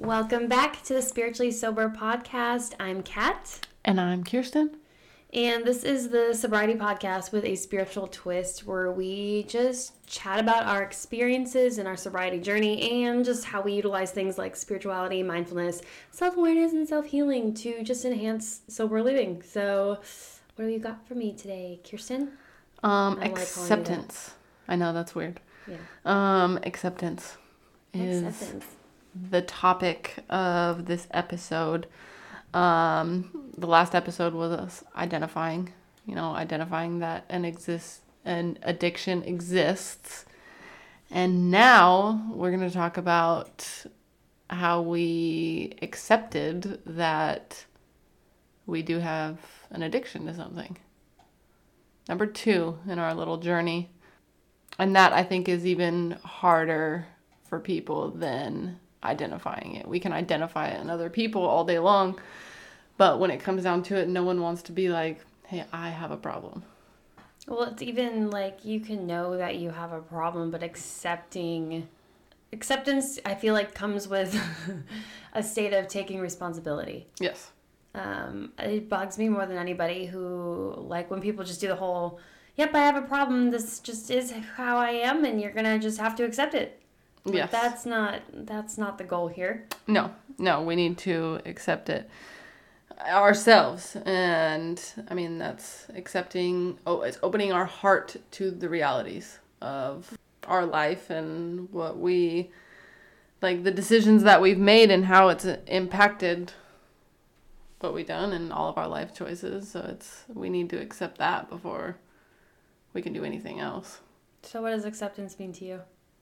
Welcome back to the Spiritually Sober podcast. I'm Kat. And I'm Kyrstyn. And this is the sobriety podcast with a spiritual twist where we just chat about our experiences and our sobriety journey and just how we utilize things like spirituality, mindfulness, self awareness, and self healing to just enhance sober living. So, what have you got for me today, Kyrstyn? Um, acceptance. I know that's weird. Yeah. Um, acceptance is acceptance. The topic of this episode. Um, the last episode was us identifying, you know, identifying that an exist an addiction exists. And now we're going to talk about how we accepted that we do have an addiction to something. Number two in our little journey. And that I think is even harder for people than identifying it. We can identify it in other people all day long, but when it comes down to it, no one wants to be like, hey, I have a problem. Well, it's even like you can know that you have a problem, but accepting acceptance, I feel like, comes with a state of taking responsibility. Yes. Um, it bugs me more than anybody who, like, when people just do the whole, yep, I have a problem, this just is how I am, and you're gonna just have to accept it. Yes. That's not that's not the goal here. No, no, we need to accept it ourselves, and I mean that's accepting. Oh, it's opening our heart to the realities of our life and what we like the decisions that we've made and how it's impacted what we've done and all of our life choices. So it's we need to accept that before we can do anything else. So what does acceptance mean to you?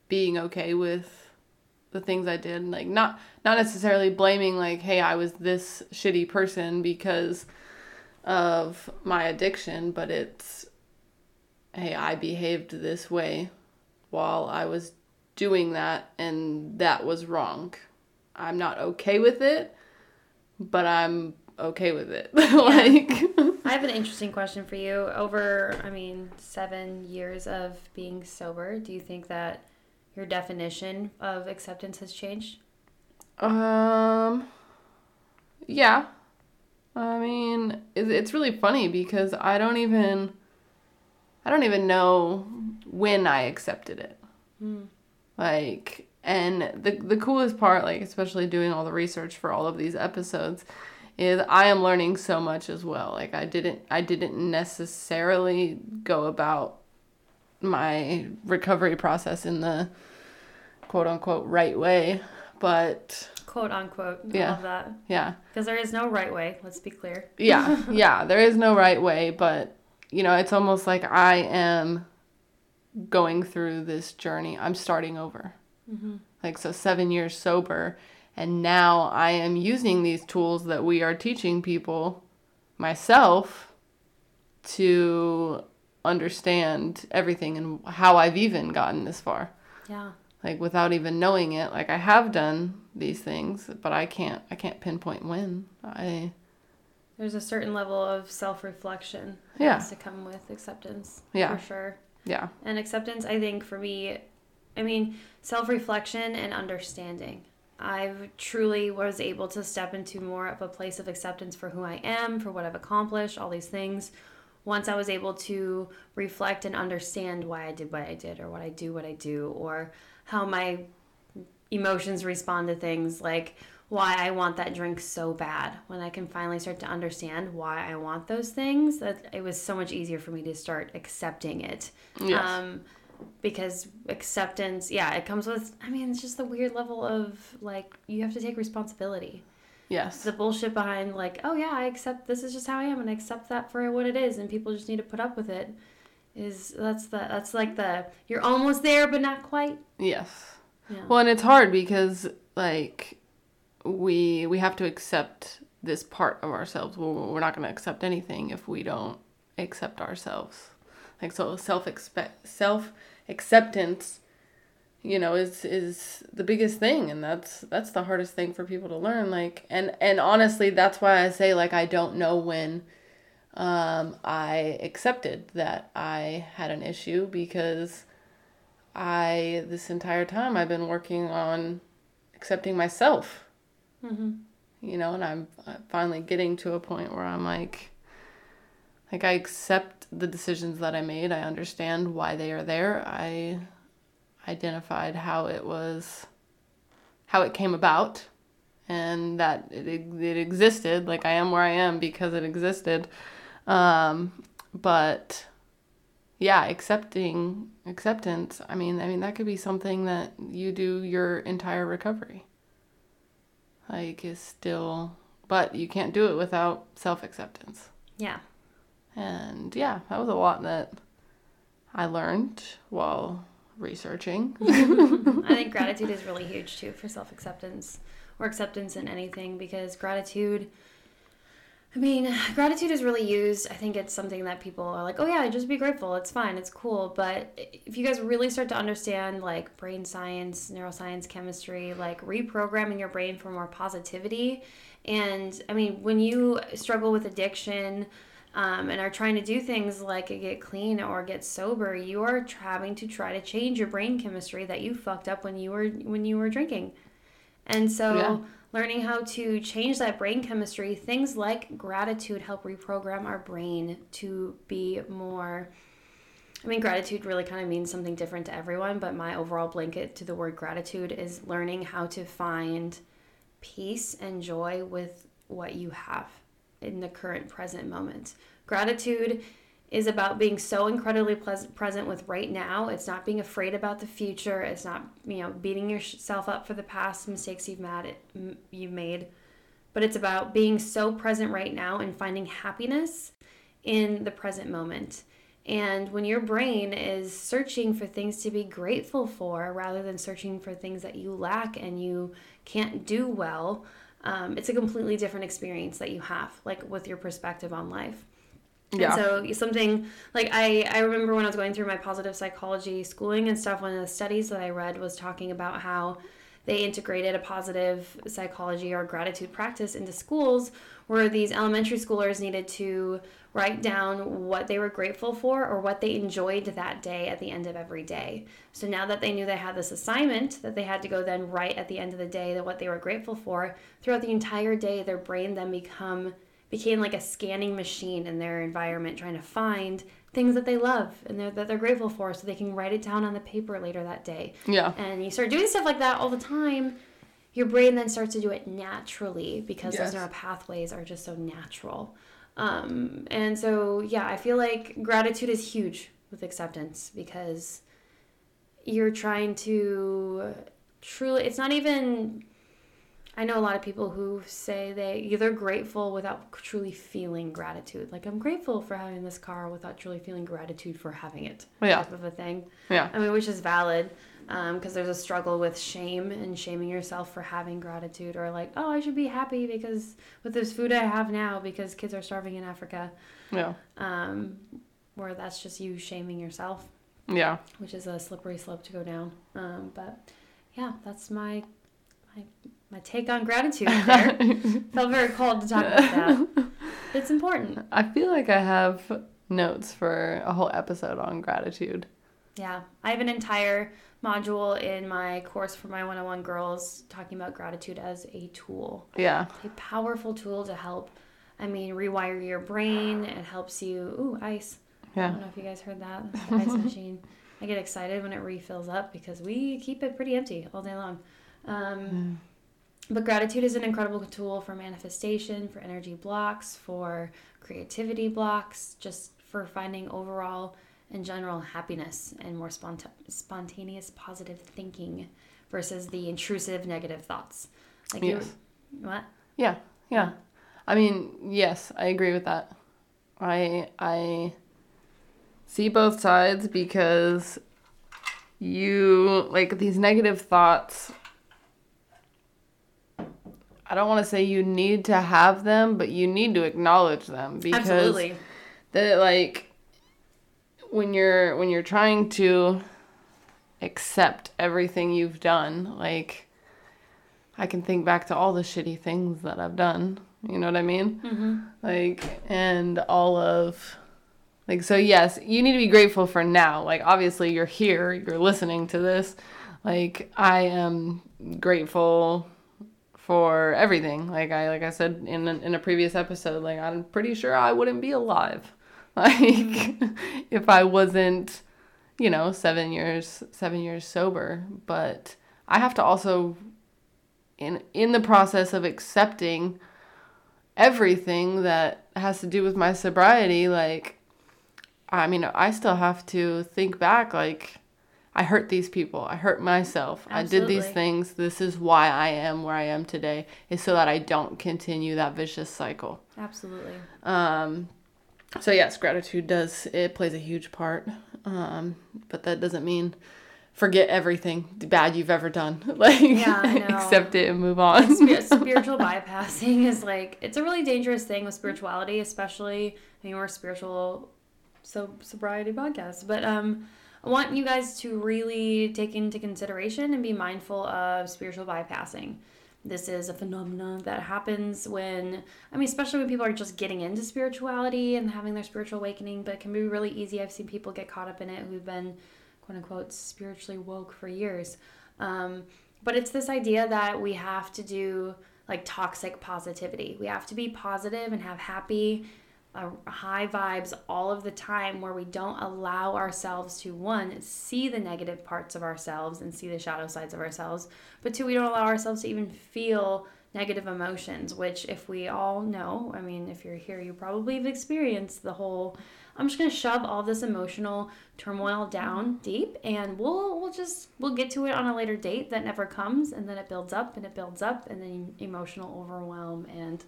Being okay with the things I did like not not necessarily blaming like hey I was this shitty person because of my addiction but it's hey I behaved this way while I was doing that and that was wrong. I'm not okay with it but I'm okay with it. like I have an interesting question for you. Over I mean 7 years of being sober, do you think that your definition of acceptance has changed? Um, yeah. I mean, it's really funny because I don't even, I don't even know when I accepted it. Mm. Like, and the the coolest part, like especially doing all the research for all of these episodes, is I am learning so much as well. Like I didn't I didn't necessarily go about my recovery process in the quote unquote right way, but quote unquote. Yeah. Love that. Yeah. Because there is no right way. Let's be clear. yeah. Yeah. There is no right way, but you know, it's almost like I am going through this journey. I'm starting over. Mm-hmm. Like so, seven years sober, and now I am using these tools that we are teaching people, myself, to understand everything and how I've even gotten this far. Yeah. Like without even knowing it like i have done these things but i can't i can't pinpoint when. I there's a certain level of self-reflection that yeah. has to come with acceptance yeah. for sure. Yeah. And acceptance i think for me i mean self-reflection and understanding. I truly was able to step into more of a place of acceptance for who i am for what i've accomplished all these things once I was able to reflect and understand why I did what I did, or what I do, what I do, or how my emotions respond to things like why I want that drink so bad. When I can finally start to understand why I want those things, that it was so much easier for me to start accepting it. Yes. Um, because acceptance, yeah, it comes with, I mean, it's just the weird level of like, you have to take responsibility. Yes. The bullshit behind, like, oh yeah, I accept this is just how I am and I accept that for what it is, and people just need to put up with it is that's the that's like the you're almost there but not quite. Yes. Yeah. Well, and it's hard because like we we have to accept this part of ourselves. Well, we're not going to accept anything if we don't accept ourselves. Like so self expect self acceptance you know is is the biggest thing and that's that's the hardest thing for people to learn like and and honestly that's why I say like I don't know when um, I accepted that I had an issue because I, this entire time, I've been working on accepting myself Mm-hmm. You know, and I'm finally getting to a point where I'm like, like I accept the decisions that I made. I understand why they are there. I identified how it was, how it came about, and that it it existed. Like I am where I am because it existed. Um, but yeah, accepting acceptance. I mean, I mean that could be something that you do your entire recovery. Like is still, but you can't do it without self acceptance. Yeah. And yeah, that was a lot that I learned while researching. I think gratitude is really huge too for self acceptance or acceptance in anything because gratitude. I mean, gratitude is really used. I think it's something that people are like, oh, yeah, just be grateful. It's fine. It's cool. But if you guys really start to understand like brain science, neuroscience, chemistry, like reprogramming your brain for more positivity. And I mean, when you struggle with addiction, um, and are trying to do things like get clean or get sober, you are having to try to change your brain chemistry that you fucked up when you were when you were drinking. And so yeah. learning how to change that brain chemistry, things like gratitude help reprogram our brain to be more I mean, gratitude really kind of means something different to everyone, but my overall blanket to the word gratitude is learning how to find peace and joy with what you have in the current present moment. Gratitude is about being so incredibly pleasant, present with right now. It's not being afraid about the future. It's not, you know, beating yourself up for the past mistakes you've mad you've made. But it's about being so present right now and finding happiness in the present moment. And when your brain is searching for things to be grateful for rather than searching for things that you lack and you can't do well, um, it's a completely different experience that you have, like with your perspective on life. Yeah. And so something like I, I remember when I was going through my positive psychology schooling and stuff, one of the studies that I read was talking about how they integrated a positive psychology or gratitude practice into schools where these elementary schoolers needed to write down what they were grateful for or what they enjoyed that day at the end of every day. So now that they knew they had this assignment that they had to go then write at the end of the day that what they were grateful for, throughout the entire day their brain then become became like a scanning machine in their environment trying to find things that they love and they're, that they're grateful for so they can write it down on the paper later that day. Yeah. And you start doing stuff like that all the time, your brain then starts to do it naturally because yes. those neural pathways are just so natural. Um, and so, yeah, I feel like gratitude is huge with acceptance because you're trying to truly, it's not even I know a lot of people who say they they're grateful without truly feeling gratitude. Like I'm grateful for having this car without truly feeling gratitude for having it. Yeah. Type of a thing. Yeah. I mean, which is valid because um, there's a struggle with shame and shaming yourself for having gratitude or like, oh, I should be happy because with this food I have now because kids are starving in Africa. Yeah. Um, where that's just you shaming yourself. Yeah. Which is a slippery slope to go down. Um, but yeah, that's my my my take on gratitude there. Felt very called to talk about that. It's important. I feel like I have notes for a whole episode on gratitude. Yeah, I have an entire module in my course for my 101 girls talking about gratitude as a tool. Yeah. A powerful tool to help, I mean, rewire your brain. It helps you. Ooh, ice. Yeah. I don't know if you guys heard that. ice machine. I get excited when it refills up because we keep it pretty empty all day long. Um, mm. But gratitude is an incredible tool for manifestation, for energy blocks, for creativity blocks, just for finding overall and general happiness and more spont- spontaneous positive thinking versus the intrusive negative thoughts. Like yes. what? Yeah, yeah. I mean, yes, I agree with that. I I see both sides because you like these negative thoughts I don't want to say you need to have them, but you need to acknowledge them because Absolutely. that like when you're when you're trying to accept everything you've done, like I can think back to all the shitty things that I've done. You know what I mean? Mm-hmm. Like and all of like so yes, you need to be grateful for now. Like obviously you're here, you're listening to this. Like I am grateful for everything. Like I like I said in a, in a previous episode, like I'm pretty sure I wouldn't be alive like if I wasn't, you know, 7 years 7 years sober, but I have to also in in the process of accepting everything that has to do with my sobriety, like I mean, I still have to think back like I hurt these people. I hurt myself. Absolutely. I did these things. This is why I am where I am today. Is so that I don't continue that vicious cycle. Absolutely. Um so yes, gratitude does it plays a huge part. Um but that doesn't mean forget everything bad you've ever done. Like yeah, accept it and move on. spiritual bypassing is like it's a really dangerous thing with spirituality, especially I mean we're a spiritual so sobriety podcast. But um I want you guys to really take into consideration and be mindful of spiritual bypassing. This is a phenomenon that happens when, I mean, especially when people are just getting into spirituality and having their spiritual awakening, but it can be really easy. I've seen people get caught up in it who've been quote unquote spiritually woke for years. Um, but it's this idea that we have to do like toxic positivity. We have to be positive and have happy, high vibes all of the time where we don't allow ourselves to, one, see the negative parts of ourselves and see the shadow sides of ourselves, but two, we don't allow ourselves to even feel negative emotions, which, if we all know, I mean, if you're here, you probably have experienced the whole I'm just gonna shove all this emotional turmoil down deep, and we'll we'll just we'll get to it on a later date that never comes, and then it builds up and it builds up, and then emotional overwhelm and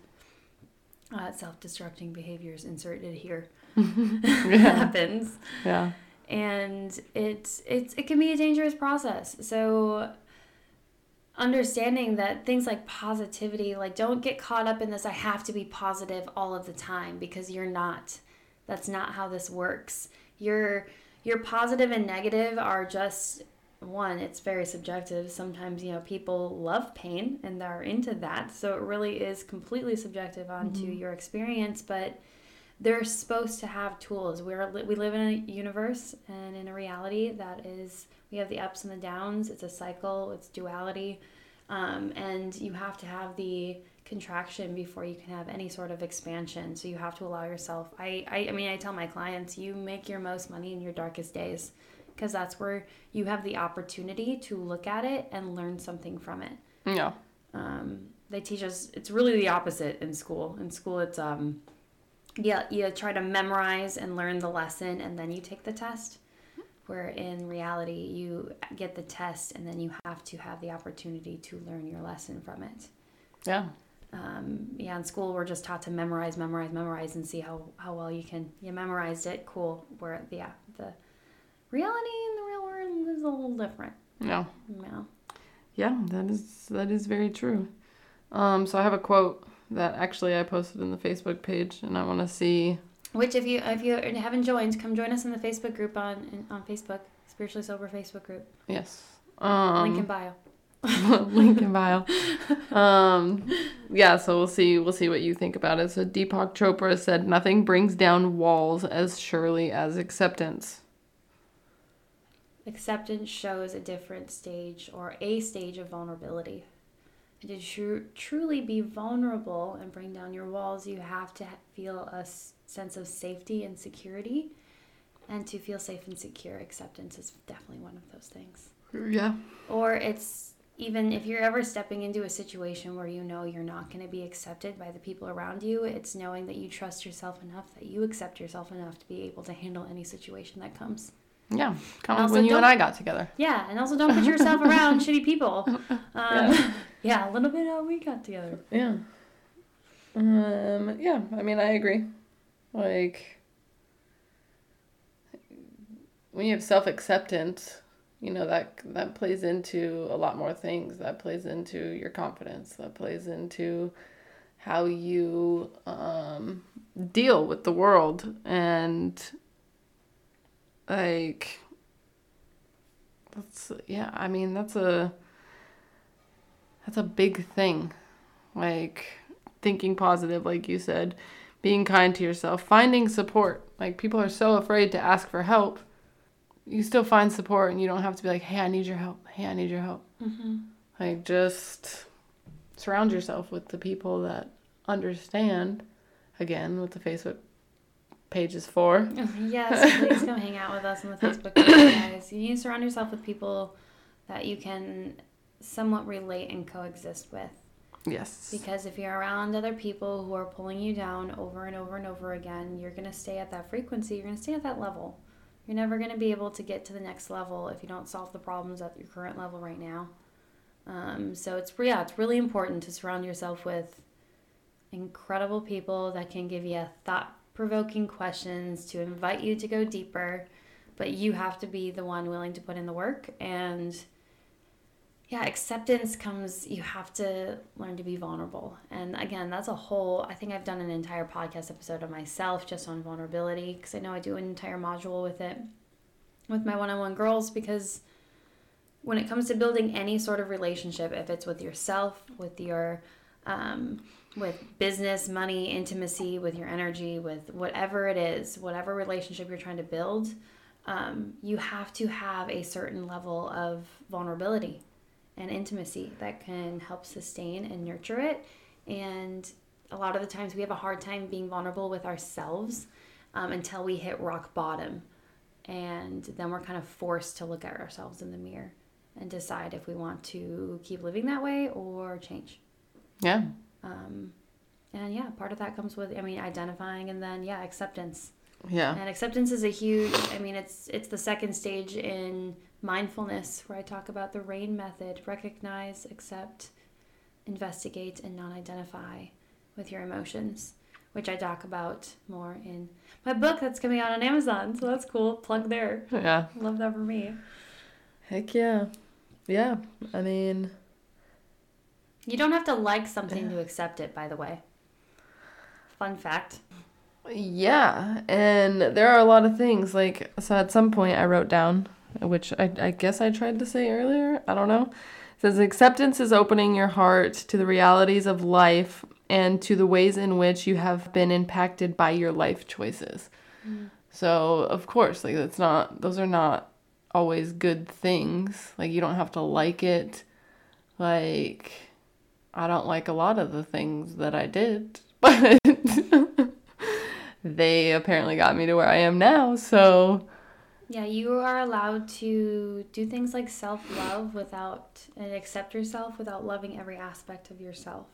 uh, self-destructing behaviors inserted here happens. Yeah, and it's it's it can be a dangerous process. So understanding that things like positivity like don't get caught up in this i have to be positive all of the time because you're not that's not how this works. Your your positive and negative are just one, it's very subjective. Sometimes, you know, people love pain and they're into that. So it really is completely subjective onto mm-hmm. your experience, but they're supposed to have tools. We're we live in a universe and in a reality that is we have the ups and the downs. It's a cycle. It's duality, um, and you have to have the contraction before you can have any sort of expansion. So you have to allow yourself. I, I, I mean, I tell my clients, you make your most money in your darkest days because that's where you have the opportunity to look at it and learn something from it. Yeah. Um, they teach us, it's really the opposite in school. In school, it's, um, yeah, you try to memorize and learn the lesson and then you take the test. Where in reality, you get the test and then you have to have the opportunity to learn your lesson from it. Yeah um, yeah, in school we're just taught to memorize, memorize, memorize, and see how, how well you can. You memorized it, cool. Where yeah, the reality in the real world is a little different. Yeah. Yeah. Yeah, that is that is very true. Um, so I have a quote that actually I posted in the Facebook page, and I want to see. Which, if you if you haven't joined, come join us in the Facebook group on on Facebook, spiritually sober Facebook group. Yes. Um, Link in bio. link in bio. Um, yeah, so we'll see. We'll see what you think about it. So Deepak Chopra said, "Nothing brings down walls as surely as acceptance." Acceptance shows a different stage or a stage of vulnerability. And to tr- truly be vulnerable and bring down your walls, you have to feel a s- sense of safety and security. And to feel safe and secure, acceptance is definitely one of those things. Yeah. Or it's even if you're ever stepping into a situation where you know you're not going to be accepted by the people around you, it's knowing that you trust yourself enough that you accept yourself enough to be able to handle any situation that comes. Yeah, kind of when you and I got together. Yeah, and also don't put yourself around shitty people. Um, yeah. yeah, a little bit how we got together. Yeah. Um. Yeah, I mean, I agree. Like, when you have self acceptance, you know that that plays into a lot more things that plays into your confidence that plays into how you um, deal with the world and like that's yeah i mean that's a that's a big thing like thinking positive like you said being kind to yourself finding support like people are so afraid to ask for help you still find support and you don't have to be like, hey, I need your help. Hey, I need your help. Mm-hmm. Like, just surround yourself with the people that understand. Again, with the Facebook pages for. yes, please come hang out with us on the Facebook page, guys. You need to surround yourself with people that you can somewhat relate and coexist with. Yes. Because if you're around other people who are pulling you down over and over and over again, you're going to stay at that frequency, you're going to stay at that level. You're never going to be able to get to the next level if you don't solve the problems at your current level right now. Um, so it's yeah, it's really important to surround yourself with incredible people that can give you a thought provoking questions to invite you to go deeper, but you have to be the one willing to put in the work and yeah, acceptance comes, you have to learn to be vulnerable. And again, that's a whole, I think I've done an entire podcast episode of myself just on vulnerability because I know I do an entire module with it with my one on one girls because when it comes to building any sort of relationship, if it's with yourself, with your, um, with business, money, intimacy, with your energy, with whatever it is, whatever relationship you're trying to build, um, you have to have a certain level of vulnerability and intimacy that can help sustain and nurture it. And a lot of the times we have a hard time being vulnerable with ourselves um, until we hit rock bottom. And then we're kind of forced to look at ourselves in the mirror and decide if we want to keep living that way or change. Yeah. Um, and yeah, part of that comes with, I mean, identifying and then, yeah, acceptance. Yeah. And acceptance is a huge, I mean, it's, it's the second stage in mindfulness, where I talk about the RAIN method recognize, accept, investigate, and non identify with your emotions, which I talk about more in my book that's coming out on Amazon. So that's cool. Plug there. Yeah. Love that for me. Heck yeah. Yeah. I mean, you don't have to like something to accept it, by the way. Fun fact. Yeah. And there are a lot of things. Like, so at some point I wrote down which I, I guess I tried to say earlier. I don't know. It says acceptance is opening your heart to the realities of life and to the ways in which you have been impacted by your life choices. Mm. So, of course, like it's not those are not always good things. Like you don't have to like it. Like I don't like a lot of the things that I did, but they apparently got me to where I am now. So, yeah, you are allowed to do things like self love without and accept yourself without loving every aspect of yourself.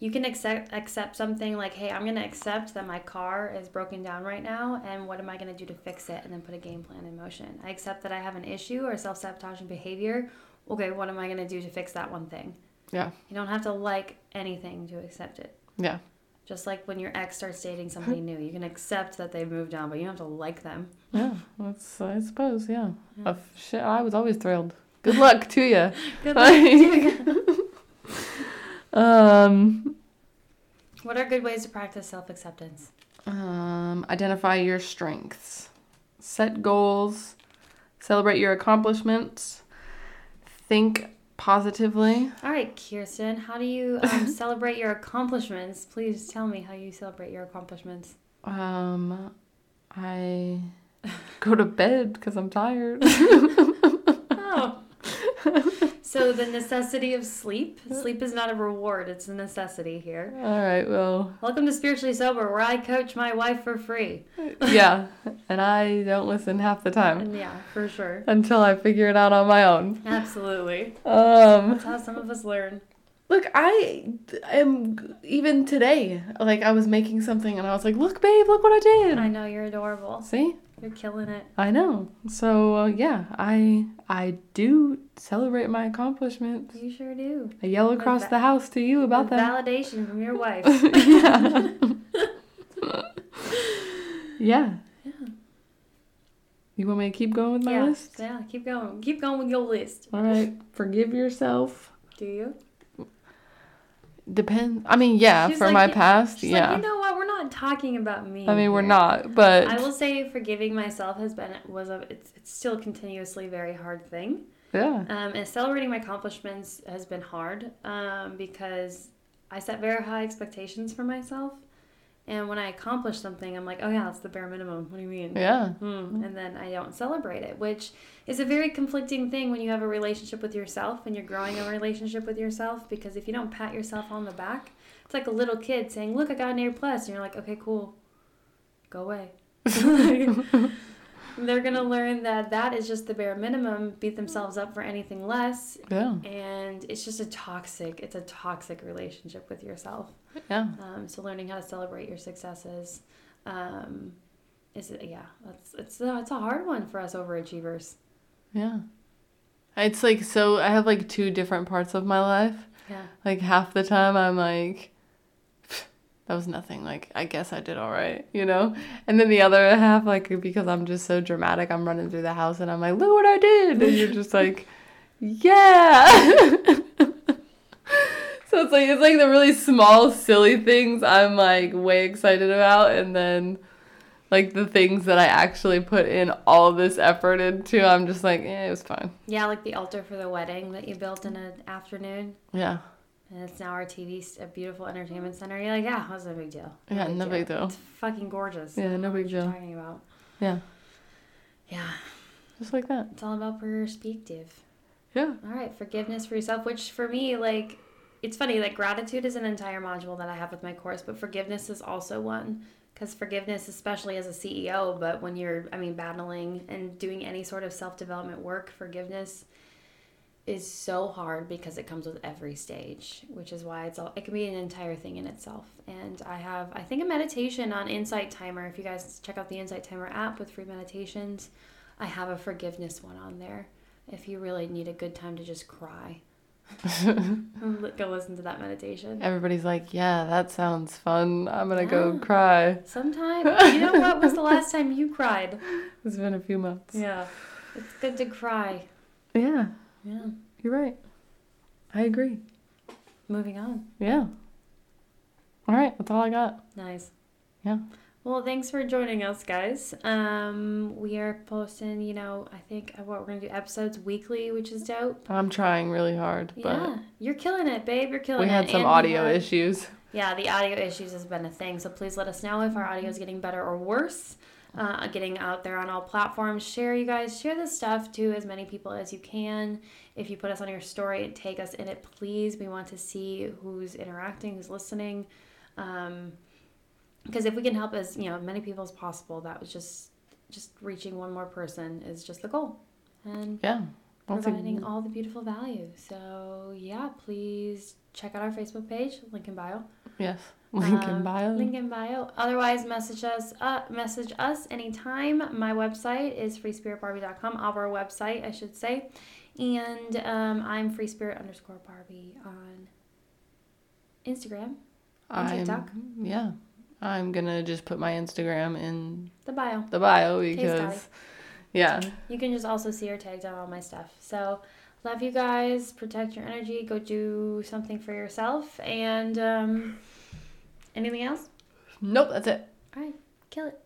You can accept accept something like, "Hey, I'm going to accept that my car is broken down right now, and what am I going to do to fix it?" and then put a game plan in motion. I accept that I have an issue or self-sabotaging behavior. Okay, what am I going to do to fix that one thing? Yeah. You don't have to like anything to accept it. Yeah. Just like when your ex starts dating somebody new, you can accept that they've moved on, but you don't have to like them. Yeah, that's I suppose. Yeah, yeah. Uh, shit, I was always thrilled. Good luck to you. good luck to you. um, what are good ways to practice self acceptance? Um, identify your strengths, set goals, celebrate your accomplishments, think positively. All right, Kyrstyn, how do you um, celebrate your accomplishments? Please tell me how you celebrate your accomplishments. Um, I go to bed because I'm tired. oh. So the necessity of sleep. Sleep is not a reward; it's a necessity here. All right. Well. Welcome to spiritually sober, where I coach my wife for free. yeah, and I don't listen half the time. And yeah, for sure. Until I figure it out on my own. Absolutely. Um. That's how some of us learn. Look, I am even today. Like I was making something, and I was like, "Look, babe, look what I did." I know you're adorable. See. You're killing it. I know. So uh, yeah, I I do celebrate my accomplishments. You sure do. I yell across va- the house to you about that. Validation from your wife. yeah. yeah. Yeah. You want me to keep going with my yeah. list? Yeah, keep going. Keep going with your list. All right. Forgive yourself. Do you? Depends. I mean, yeah, she's for like, my past, yeah. Like, you know not talking about me. I mean, we're not, but I will say forgiving myself has been was a it's it's still continuously very hard thing. Yeah. Um, and celebrating my accomplishments has been hard um, because I set very high expectations for myself, And when I accomplish something, I'm like, oh yeah, that's the bare minimum. What do you mean? Yeah. Mm. And then I don't celebrate it, which is a very conflicting thing when you have a relationship with yourself and you're growing a relationship with yourself. Because if you don't pat yourself on the back, it's like a little kid saying, look, I got an A plus. And you're like, okay, cool. Go away. they're going to learn that that is just the bare minimum, beat themselves up for anything less. Yeah. And it's just a toxic, it's a toxic relationship with yourself. Yeah. Um, so learning how to celebrate your successes, um, is it, yeah, that's, it's, uh, it's a hard one for us overachievers. Yeah. It's like, so I have like two different parts of my life. Yeah. Like half the time I'm like, that was nothing. Like, I guess I did all right, you know? And then the other half, like, because I'm just so dramatic, I'm running through the house and I'm like, look what I did. And you're just like, yeah. so it's like, it's like the really small, silly things I'm like way excited about. And then, like, the things that I actually put in all this effort into, I'm just like, yeah, it was fine. Yeah, like the altar for the wedding that you built in an afternoon. Yeah and it's now our TV, a beautiful entertainment center. You're like, yeah, what's no big deal? No yeah, big no deal. big deal. It's fucking gorgeous. Yeah, no big deal. Talking about. Yeah. Yeah. Just like that. It's all about perspective. Yeah. All right, forgiveness for yourself, which for me, like, it's funny. Like, gratitude is an entire module that I have with my course, but forgiveness is also one. Because forgiveness, especially as a CEO, but when you're, I mean, battling and doing any sort of self development work, forgiveness is so hard because it comes with every stage, which is why it's all it can be an entire thing in itself. And I have I think a meditation on Insight Timer. If you guys check out the Insight Timer app with free meditations, I have a forgiveness one on there. If you really need a good time to just cry. go listen to that meditation. Everybody's like, "Yeah, that sounds fun. I'm gonna yeah. go cry." Sometime, you know what was the last time you cried? It's been a few months. Yeah, it's good to cry. Yeah. Yeah. You're right. I agree. Moving on. Yeah. All right, that's all I got. Nice. Yeah. Well, thanks for joining us, guys. Um, we are posting, you know, I think what we're gonna do episodes weekly, which is dope. I'm trying really hard, but yeah, you're killing it, babe. You're killing we it. We had some and audio had, issues. Yeah, the audio issues has been a thing. So please let us know if our audio is getting better or worse uh, getting out there on all platforms. Share, you guys, share this stuff to as many people as you can. If you put us on your story, and take us in it, please. We want to see who's interacting, who's listening. Um, because if we can help as you know many people as possible, that was just just reaching one more person is just the goal. And yeah, providing all the beautiful value. So yeah, please check out our Facebook page, link in bio. Yes. Link in um, bio. Link in bio. Otherwise, message us. Uh, message us anytime. My website is freespiritbarbie.com. Our website, I should say, and um, I'm freespirit underscore Barbie on Instagram and TikTok. yeah, I'm gonna just put my Instagram in the bio. The bio because, yeah. You can just also see or tagged on all my stuff. So. Love you guys. Protect your energy. Go do something for yourself. And um, Anything else? Nope, that's it. All right, kill it.